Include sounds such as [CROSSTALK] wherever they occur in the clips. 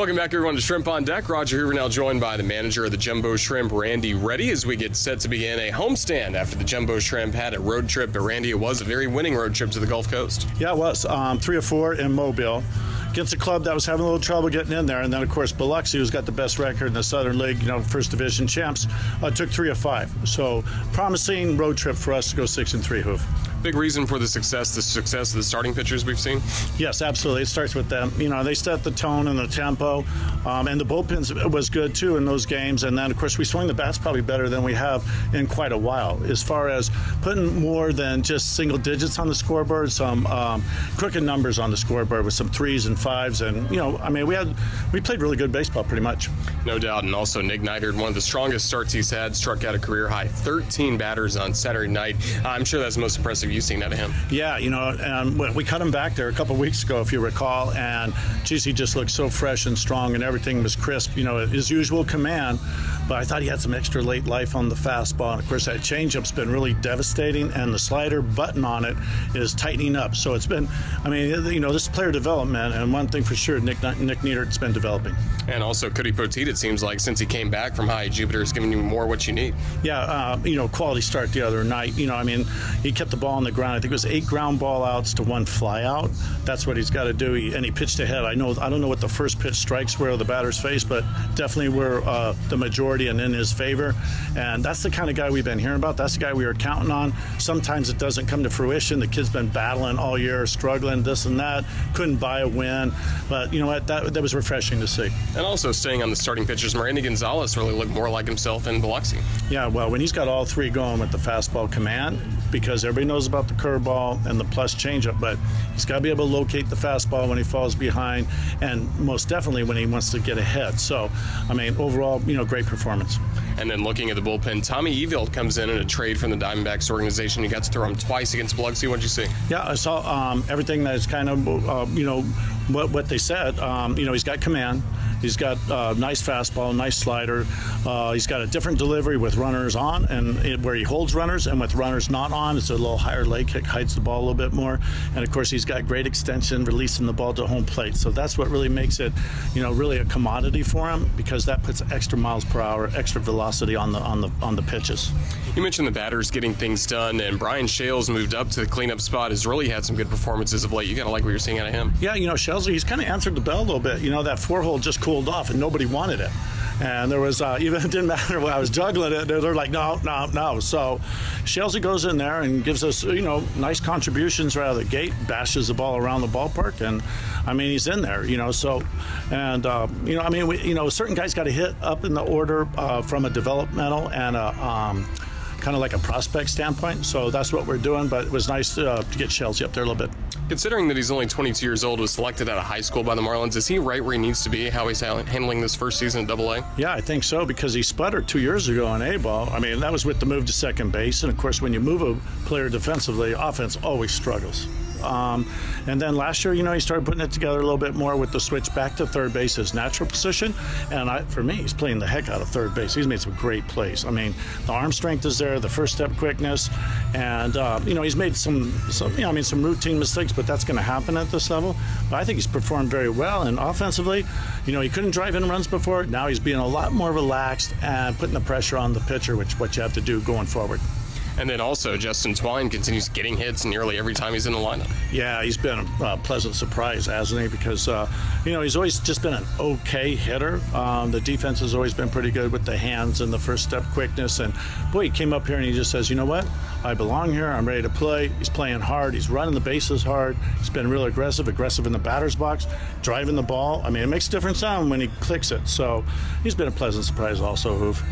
Welcome back, everyone, to Shrimp on Deck. Roger Hoover now joined by the manager of the Jumbo Shrimp, Randy Ready, as we get set to begin a homestand after the Jumbo Shrimp had a road trip. But Randy, it was a very winning road trip to the Gulf Coast. Yeah, it was um, three or four in Mobile against a club that was having a little trouble getting in there. And then, of course, Biloxi, who's got the best record in the Southern League, you know, first division champs, uh, took three of five. So, promising road trip for us to go six and three, Hoof. Big reason for the success, the success of the starting pitchers we've seen. Yes, absolutely. It starts with them. You know, they set the tone and the tempo, um, and the bullpens was good too in those games. And then, of course, we swing the bats probably better than we have in quite a while. As far as putting more than just single digits on the scoreboard, some um, crooked numbers on the scoreboard with some threes and fives, and you know, I mean, we had we played really good baseball pretty much. No doubt. And also, Nick Neidert, one of the strongest starts he's had, struck out a career high 13 batters on Saturday night. I'm sure that's the most impressive you've seen out of him. Yeah, you know, um, and we cut him back there a couple weeks ago, if you recall, and geez, he just looked so fresh and strong, and everything was crisp. You know, his usual command, but I thought he had some extra late life on the fastball. And of course, that changeup's been really devastating, and the slider button on it is tightening up. So it's been, I mean, you know, this is player development, and one thing for sure, Nick Nick Neidert's been developing. And also, Cody Poteet, it seems like since he came back from High Jupiter, has given you more what you need. Yeah, uh, you know, quality start the other night. You know, I mean, he kept the ball on the ground. I think it was eight ground ball outs to one fly out. That's what he's got to do. He, and he pitched ahead. I know, I don't know what the first pitch strikes were of the batter's face, but definitely where uh, the majority and in his favor. And that's the kind of guy we've been hearing about. That's the guy we were counting on. Sometimes it doesn't come to fruition. The kid's been battling all year, struggling, this and that. Couldn't buy a win, but you know what? That that was refreshing to see. And also staying on the starting pitchers, Merandy Gonzalez really looked more like himself in Biloxi. Yeah, well, when he's got all three going with the fastball command, because everybody knows about the curveball and the plus changeup, but he's got to be able to locate the fastball when he falls behind, and most definitely when he wants to get ahead. So, I mean, overall, you know, great performance. And then looking at the bullpen, Tommy Eveld comes in in a trade from the Diamondbacks organization. You got to throw him twice against Biloxi. What'd you see? Yeah, I saw um, everything that's kind of, uh, you know, what, what they said. Um, you know, he's got command. He's got uh, nice fastball, nice slider. Uh, he's got a different delivery with runners on and it, where he holds runners, and with runners not on, it's a little higher leg kick, hides the ball a little bit more. And of course, he's got great extension, releasing the ball to home plate. So that's what really makes it, you know, really a commodity for him because that puts extra miles per hour, extra velocity on the on the on the pitches. You mentioned the batters getting things done, and Brian Schales moved up to the cleanup spot. Has really had some good performances of late. You kind of like what you're seeing out of him. Yeah, you know, Schales, he's kind of answered the bell a little bit. You know, that four hole just cooled off, and nobody wanted it. And there was, uh, [LAUGHS] even it didn't matter when I was juggling it, they're like, no, no, no. So Shelsey goes in there and gives us, you know, nice contributions right out of the gate, bashes the ball around the ballpark. And I mean, he's in there, you know, so, and, uh, you know, I mean, we, you know, certain guys got to hit up in the order uh, from a developmental and a, um, kind of like a prospect standpoint. So that's what we're doing. But it was nice uh, to get Shelsey up there a little bit. Considering that he's only 22 years old, was selected out of high school by the Marlins, is he right where he needs to be? How he's handling this first season at Double A? Yeah, I think so because he sputtered two years ago on A ball. I mean, that was with the move to second base, and of course, when you move a player defensively, offense always struggles. Um, and then last year, you know, he started putting it together a little bit more with the switch back to third base, his natural position. And I, for me, he's playing the heck out of third base. He's made some great plays. I mean, the arm strength is there, the first step quickness, and uh, you know, he's made some, some, you know, I mean, some routine mistakes, but that's going to happen at this level. But I think he's performed very well. And offensively, you know, he couldn't drive in runs before. Now he's being a lot more relaxed and putting the pressure on the pitcher, which what you have to do going forward. And then also, Justin Twine continues getting hits nearly every time he's in the lineup. Yeah, he's been a uh, pleasant surprise, hasn't he? Because, uh, you know, he's always just been an okay hitter. Um, the defense has always been pretty good with the hands and the first step quickness. And, boy, he came up here and he just says, you know what? I belong here. I'm ready to play. He's playing hard. He's running the bases hard. He's been real aggressive, aggressive in the batter's box, driving the ball. I mean, it makes a different sound when he clicks it. So he's been a pleasant surprise also, Hoof.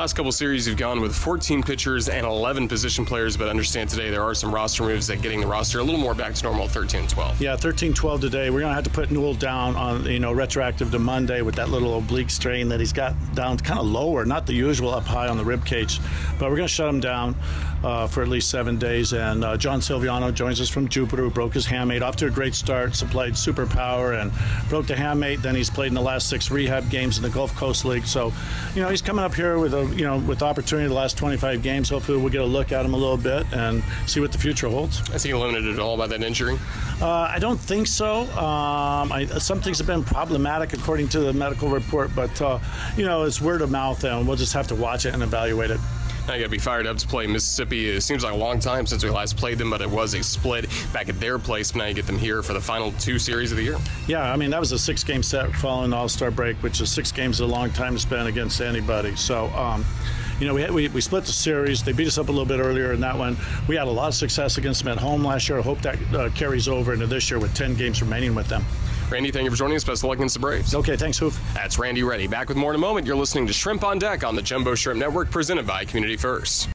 Last couple series, you've gone with 14 pitchers and 11 position players, but understand today there are some roster moves that getting the roster a little more back to normal 13 12. Yeah, 13 12 today. We're going to have to put Newell down on, you know, retroactive to Monday with that little oblique strain that he's got down kind of lower, not the usual up high on the rib cage, but we're going to shut him down. uh, for at least seven days. And uh, John Silviano joins us from Jupiter, who broke his hamate off to a great start. Supplied superpower and broke the hamate. Then he's played in the last six rehab games in the Gulf Coast League. So, you know, he's coming up here with a you know with opportunity the last 25 games. Hopefully, we'll get a look at him a little bit and see what the future holds. Is he limited at all by that injury? Uh, I don't think so. Um, I, some things have been problematic according to the medical report, but uh, you know it's word of mouth, and we'll just have to watch it and evaluate it. Now you got to be fired up to play Mississippi. It seems like a long time since we last played them, but it was a split back at their place. But now you get them here for the final two series of the year. Yeah, I mean that was a six-game set following the All-Star break, which is six games a long time to spend against anybody. So. Um, you know, we, had, we, we split the series. They beat us up a little bit earlier in that one. We had a lot of success against them at home last year. I hope that uh, carries over into this year with 10 games remaining with them. Randy, thank you for joining us. Best of luck against the Braves. Okay, thanks, Hoof. That's Randy Ready. Back with more in a moment. You're listening to Shrimp on Deck on the Jumbo Shrimp Network, presented by Community First.